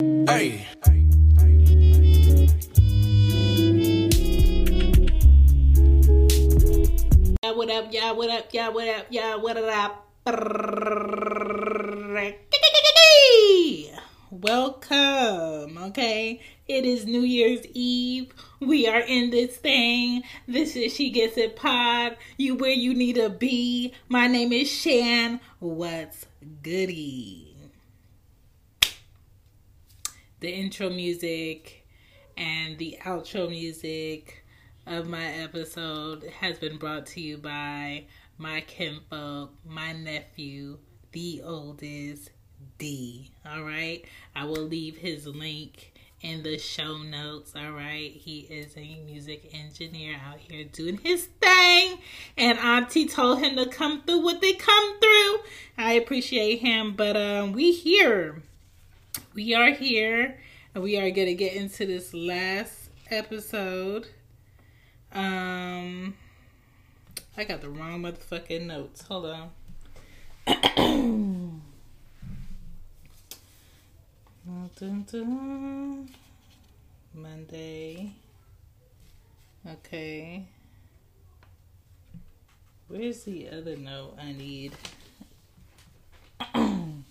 Hey. Yeah, what up, yeah, what up, yeah, what up, yeah, what up? Welcome, okay? It is New Year's Eve. We are in this thing. This is She Gets It Pod. You where you need to be. My name is Shan. What's goody? The intro music and the outro music of my episode has been brought to you by my kinfolk, my nephew, the oldest D. All right, I will leave his link in the show notes. All right, he is a music engineer out here doing his thing, and Auntie told him to come through what they come through. I appreciate him, but um, we here, we are here, and we are gonna get into this last episode. Um, I got the wrong motherfucking notes. Hold on. Monday. Okay. Where's the other note I need? um.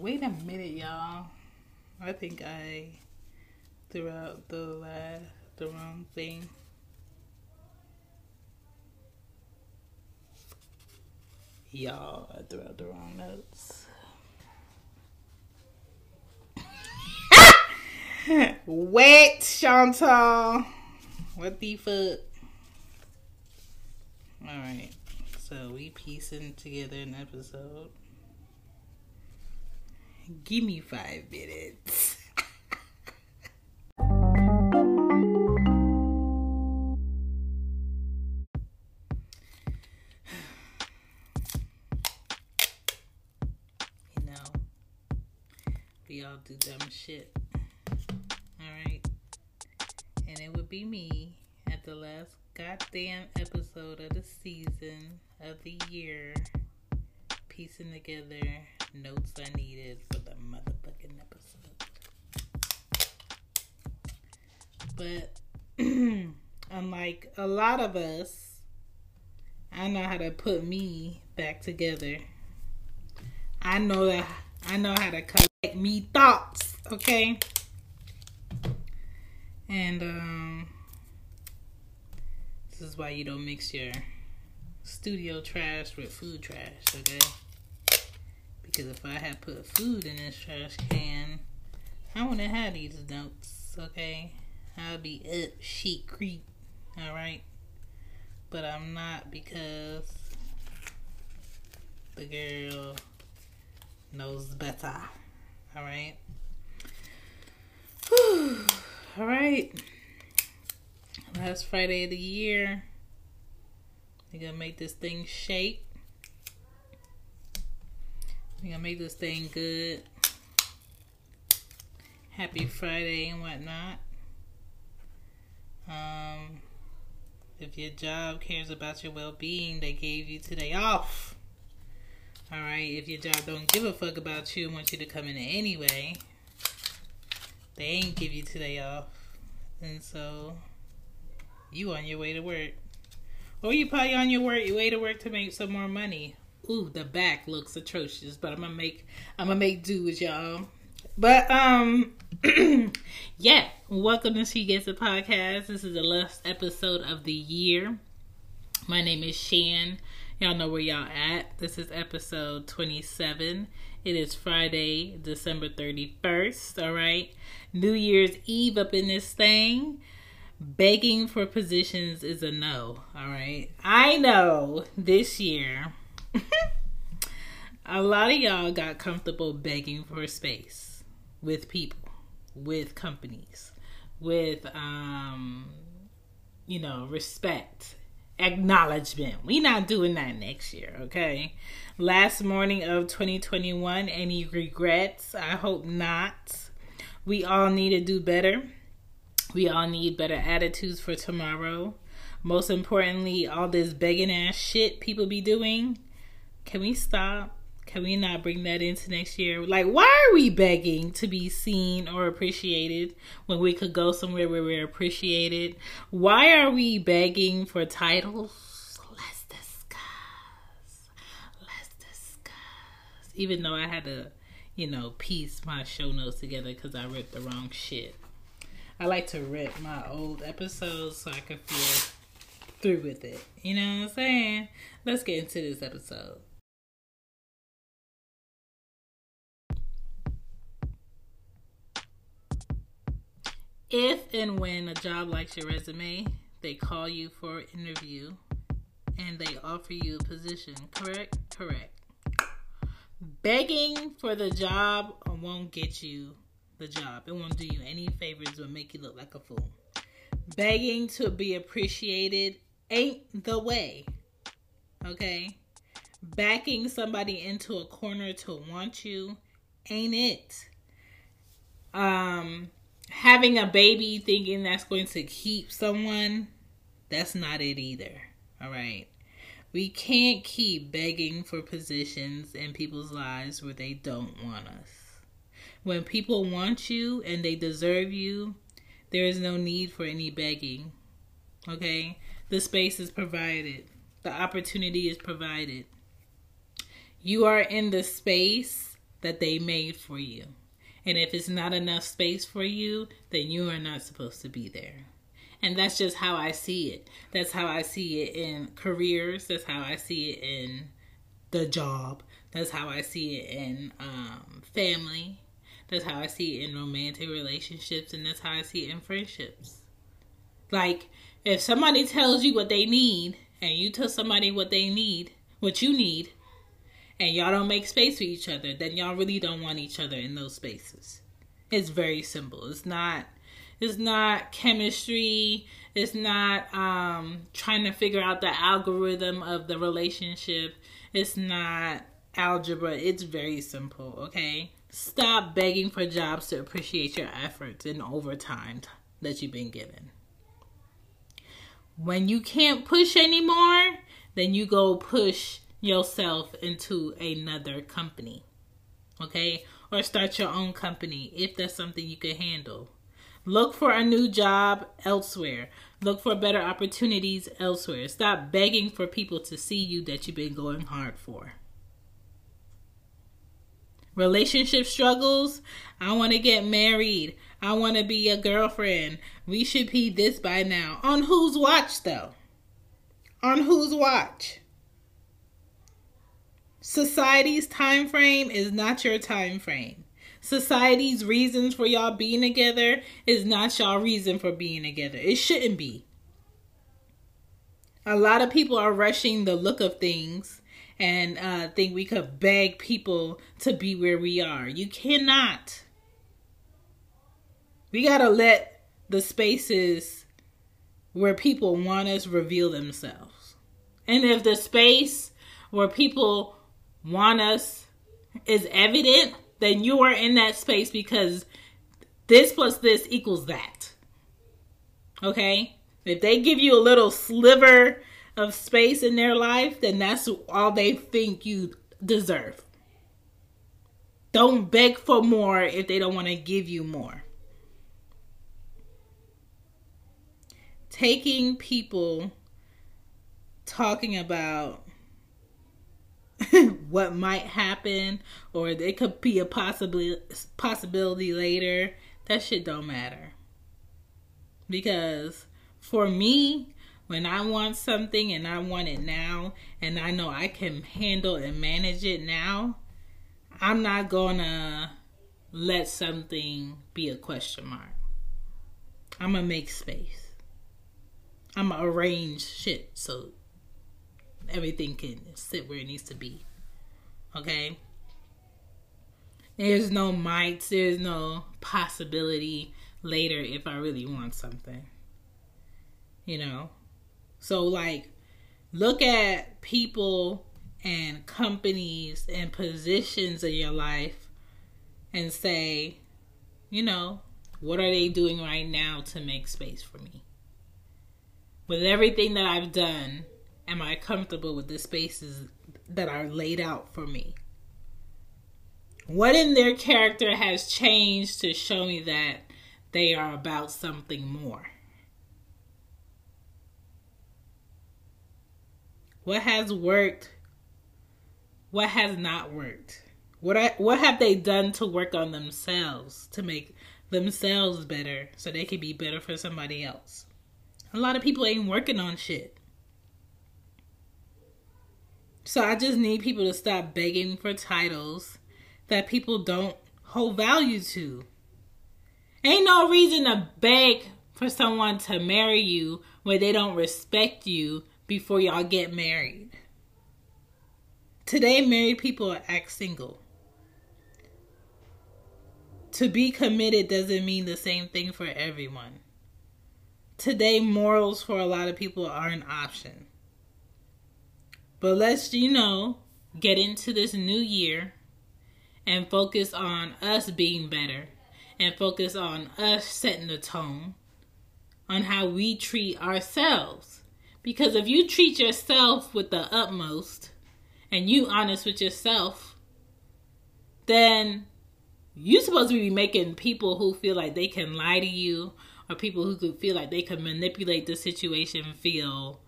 Wait a minute, y'all. I think I threw out the last, the wrong thing. Y'all, I threw out the wrong notes. Wait, Chantal. What the fuck? Alright, so we piecing together an episode. Give me five minutes. you know, we all do dumb shit. Alright? And it would be me at the last goddamn episode of the season of the year piecing together notes I needed for the motherfucking episode. But unlike a lot of us, I know how to put me back together. I know that I know how to collect me thoughts, okay? And um this is why you don't mix your studio trash with food trash, okay? Because if I had put food in this trash can, I wouldn't have these notes, okay? I'd be up shit creep, alright? But I'm not because the girl knows better, alright? Alright. Last Friday of the year. We're gonna make this thing shake. We're gonna make this thing good. Happy Friday and whatnot. Um, if your job cares about your well being, they gave you today off. Alright, if your job don't give a fuck about you and want you to come in anyway, they ain't give you today off. And so you on your way to work. Or you probably on your work way to work to make some more money. Ooh, the back looks atrocious, but I'm gonna make I'm gonna make do with y'all. But um yeah, welcome to She Gets It Podcast. This is the last episode of the year. My name is Shan. Y'all know where y'all at. This is episode 27. It is Friday, December 31st. All right. New Year's Eve up in this thing. Begging for positions is a no. All right. I know this year a lot of y'all got comfortable begging for space with people, with companies, with um you know, respect, acknowledgement. We not doing that next year, okay? Last morning of 2021, any regrets? I hope not. We all need to do better. We all need better attitudes for tomorrow. Most importantly, all this begging ass shit people be doing Can we stop? Can we not bring that into next year? Like, why are we begging to be seen or appreciated when we could go somewhere where we're appreciated? Why are we begging for titles? Let's discuss. Let's discuss. Even though I had to, you know, piece my show notes together because I ripped the wrong shit. I like to rip my old episodes so I can feel through with it. You know what I'm saying? Let's get into this episode. If and when a job likes your resume, they call you for an interview and they offer you a position, correct? Correct. Begging for the job won't get you the job. It won't do you any favors but make you look like a fool. Begging to be appreciated ain't the way. Okay? Backing somebody into a corner to want you ain't it. Um having a baby thinking that's going to keep someone, that's not it either. All right. We can't keep begging for positions in people's lives where they don't want us. When people want you and they deserve you, there is no need for any begging. Okay? The space is provided, the opportunity is provided. You are in the space that they made for you. And if it's not enough space for you, then you are not supposed to be there. And that's just how I see it. That's how I see it in careers. That's how I see it in the job. That's how I see it in um, family. That's how I see it in romantic relationships. And that's how I see it in friendships. Like, if somebody tells you what they need, and you tell somebody what they need, what you need, and y'all don't make space for each other, then y'all really don't want each other in those spaces. It's very simple. It's not it's not chemistry. It's not um trying to figure out the algorithm of the relationship. It's not algebra. It's very simple, okay? Stop begging for jobs to appreciate your efforts and overtime that you've been given. When you can't push anymore, then you go push yourself into another company. Okay? Or start your own company if that's something you can handle. Look for a new job elsewhere. Look for better opportunities elsewhere. Stop begging for people to see you that you've been going hard for. Relationship struggles. I want to get married. I want to be a girlfriend. We should be this by now. On whose watch, though? On whose watch? Society's time frame is not your time frame. Society's reasons for y'all being together is not y'all reason for being together. It shouldn't be. A lot of people are rushing the look of things and uh, think we could beg people to be where we are. You cannot. We gotta let the spaces where people want us reveal themselves. And if the space where people want us is evident, then you are in that space because this plus this equals that. Okay? If they give you a little sliver of space in their life, then that's all they think you deserve. Don't beg for more if they don't want to give you more. Taking people talking about what might happen or it could be a possibly possibility later that shit don't matter. Because for me when i want something and i want it now and i know i can handle and manage it now i'm not gonna let something be a question mark. I'm gonna make space. I'm gonna arrange shit so everything can sit where it needs to be. Okay? There's no might, there's no possibility later if I really want something. You know? So, like, look at people and companies and positions in your life and say, you know, what are they doing right now to make space for me? With everything that I've done am I comfortable with the spaces that are laid out for me? What in their character has changed to show me that they are about something more? What has worked? What has not worked? What I, what have they done to work on themselves to make themselves better so they can be better for somebody else? A lot of people ain't working on shit. So I just need people to stop begging for titles that people don't hold value to. Ain't no reason to beg for someone to marry you where they don't respect you before y'all get married. Today, married people act single. To be committed doesn't mean the same thing for everyone. Today, morals for a lot of people are an option. But let's, you know, get into this new year and focus on us being better and focus on us setting the tone on how we treat ourselves. Because if you treat yourself with the utmost and you honest with yourself, then you're supposed to be making people who feel like they can lie to you or people who could feel like they can manipulate the situation feel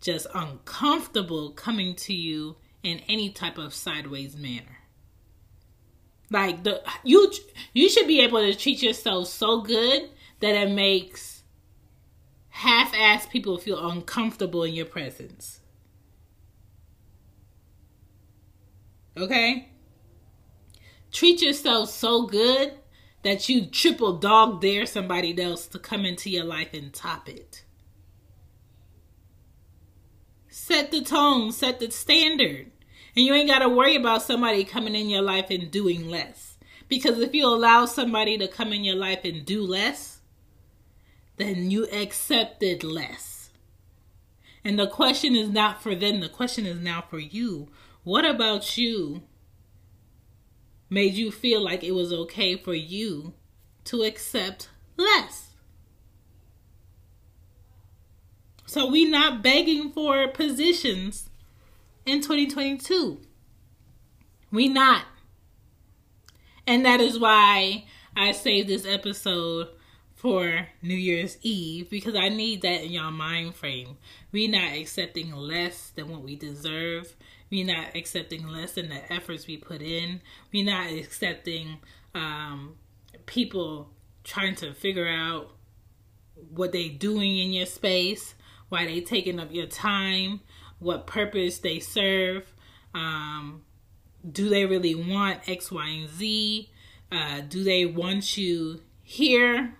just uncomfortable coming to you in any type of sideways manner. Like the you you should be able to treat yourself so good that it makes half-ass people feel uncomfortable in your presence. Okay? Treat yourself so good that you triple dog dare somebody else to come into your life and top it. Set the tone, set the standard. And you ain't got to worry about somebody coming in your life and doing less. Because if you allow somebody to come in your life and do less, then you accepted less. And the question is not for them, the question is now for you. What about you made you feel like it was okay for you to accept less? So we not begging for positions in 2022. We not. And that is why I saved this episode for New Year's Eve because I need that in y'all mind frame. We not accepting less than what we deserve. We not accepting less than the efforts we put in. We not accepting um, people trying to figure out what they doing in your space why they taking up your time, what purpose they serve. Um, do they really want X, Y, and Z? Uh, do they want you here?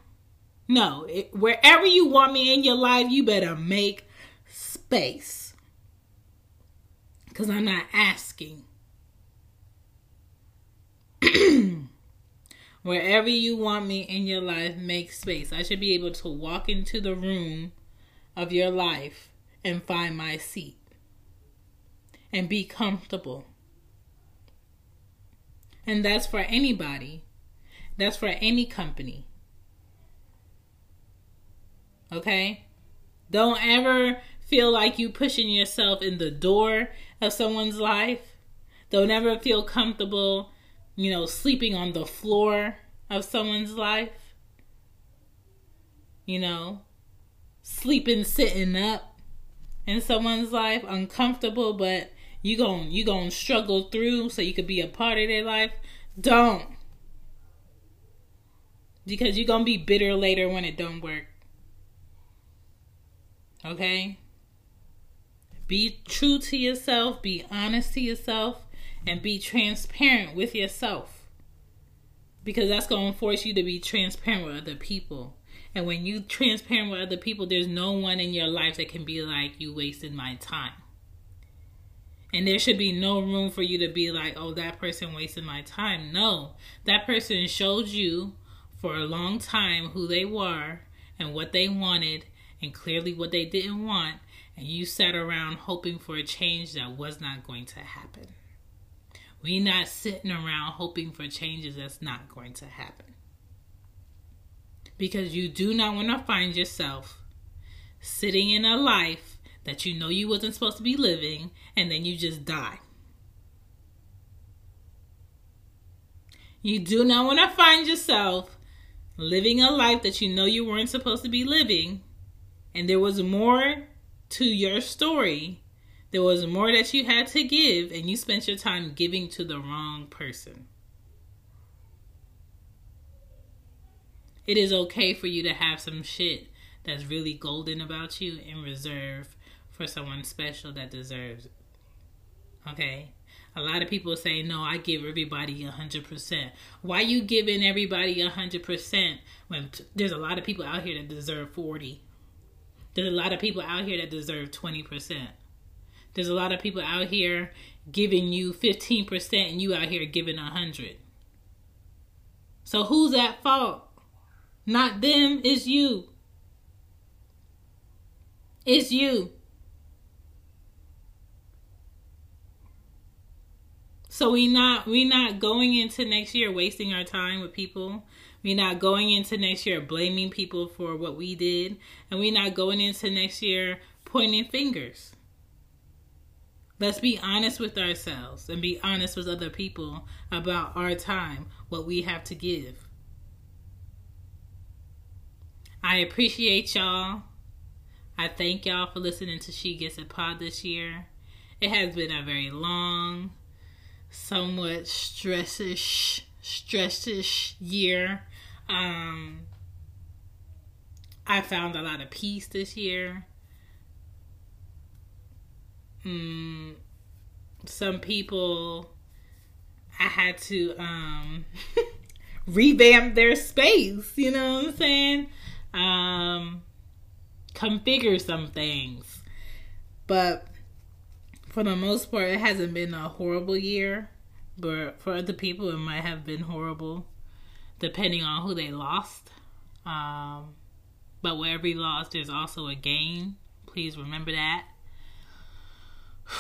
No. It, wherever you want me in your life, you better make space. Because I'm not asking. wherever you want me in your life, make space. I should be able to walk into the room of your life and find my seat and be comfortable. And that's for anybody, that's for any company. Okay? Don't ever feel like you pushing yourself in the door of someone's life. Don't ever feel comfortable, you know, sleeping on the floor of someone's life. You know, sleeping sitting up in someone's life, uncomfortable, but you gon' you gonna struggle through so you could be a part of their life. Don't. Because you're gonna be bitter later when it don't work. Okay? Be true to yourself, be honest to yourself, and be transparent with yourself. Because that's gonna force you to be transparent with other people. And when you transparent with other people, there's no one in your life that can be like, you wasted my time. And there should be no room for you to be like, oh, that person wasted my time. No, that person showed you for a long time who they were and what they wanted and clearly what they didn't want. And you sat around hoping for a change that was not going to happen. We not sitting around hoping for changes that's not going to happen because you do not want to find yourself sitting in a life that you know you wasn't supposed to be living and then you just die. You do not want to find yourself living a life that you know you weren't supposed to be living and there was more to your story. There was more that you had to give and you spent your time giving to the wrong person. It is okay for you to have some shit that's really golden about you in reserve for someone special that deserves it. Okay? A lot of people say, no, I give everybody a 100%. Why you giving everybody a 100% when t- there's a lot of people out here that deserve 40? There's a lot of people out here that deserve 20%. There's a lot of people out here giving you 15% and you out here giving 100. So who's at fault? Not them, it's you. It's you. So we not we not going into next year wasting our time with people. We're not going into next year blaming people for what we did, and we're not going into next year pointing fingers. Let's be honest with ourselves and be honest with other people about our time, what we have to give. I appreciate y'all. I thank y'all for listening to She Gets It Pod this year. It has been a very long, somewhat stressish, stressish year. Um, I found a lot of peace this year. Mm, some people, I had to um, revamp their space. You know what I'm saying? Um, configure some things. But for the most part, it hasn't been a horrible year. But for other people, it might have been horrible, depending on who they lost. Um, but with every loss, there's also a gain. Please remember that.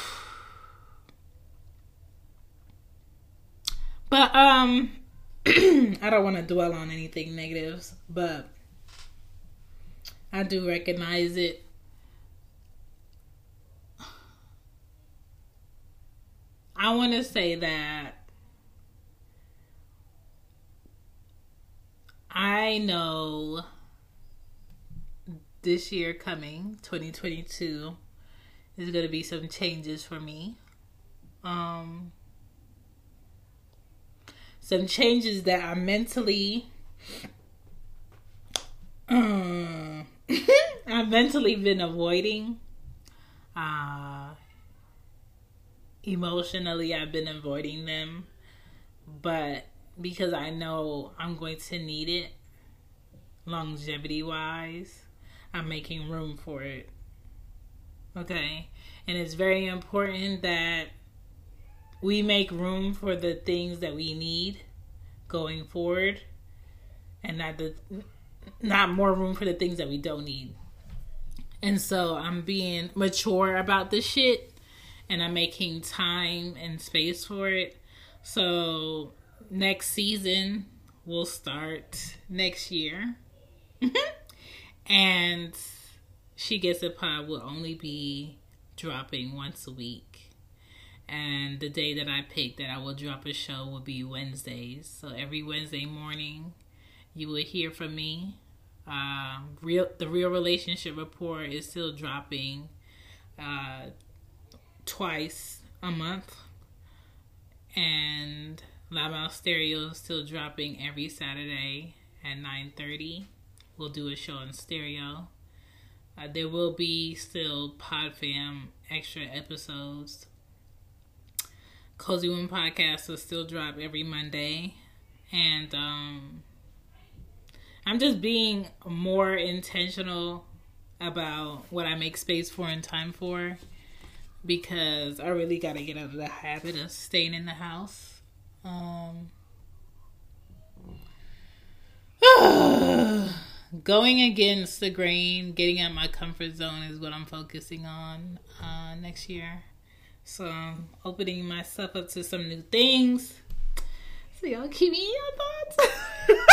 But um, I don't want to dwell on anything negatives, but I do recognize it. I want to say that I know this year coming, 2022, is going to be some changes for me. Um, some changes that are mentally. Um, I've mentally been avoiding. Uh, emotionally, I've been avoiding them. But because I know I'm going to need it longevity wise, I'm making room for it. Okay? And it's very important that we make room for the things that we need going forward and not the not more room for the things that we don't need. And so I'm being mature about this shit and I'm making time and space for it. So next season will start next year. and She Gets It Pod will only be dropping once a week. And the day that I pick that I will drop a show will be Wednesdays. So every Wednesday morning, you will hear from me. Um, real the real relationship report is still dropping uh, twice a month, and Loudmouth Stereo is still dropping every Saturday at nine thirty. We'll do a show in stereo. Uh, there will be still PodFam extra episodes. Cozy One podcast will still drop every Monday, and um, I'm just being more intentional about what I make space for and time for because I really got to get out of the habit of staying in the house. Um, going against the grain, getting out my comfort zone is what I'm focusing on uh, next year. So I'm opening myself up to some new things. So y'all keep me your thoughts.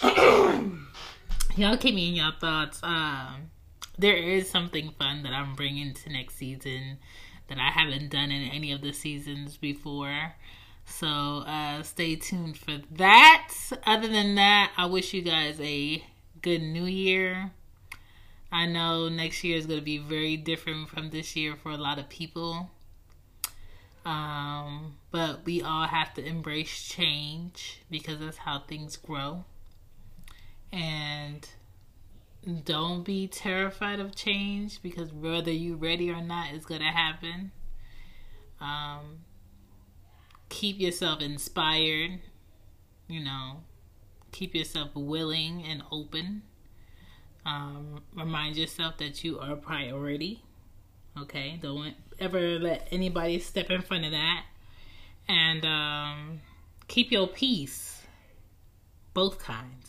Y'all keep me in your thoughts. Um, there is something fun that I'm bringing to next season that I haven't done in any of the seasons before. So uh, stay tuned for that. Other than that, I wish you guys a good new year. I know next year is going to be very different from this year for a lot of people. Um, but we all have to embrace change because that's how things grow. And don't be terrified of change because whether you're ready or not is going to happen. Um, keep yourself inspired, you know, keep yourself willing and open. Um, remind yourself that you are a priority. Okay, don't ever let anybody step in front of that. And um, keep your peace. Both kinds.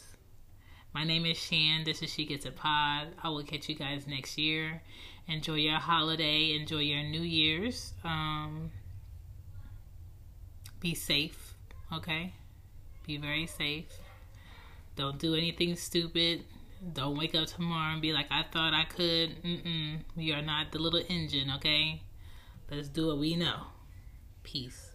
My name is Shan. This is She Gets It Pod. I will catch you guys next year. Enjoy your holiday. Enjoy your New Year's. Um, be safe, okay? Be very safe. Don't do anything stupid. Don't wake up tomorrow and be like, I thought I could. Mm-mm. We are not the little engine, okay? Let's do what we know. Peace.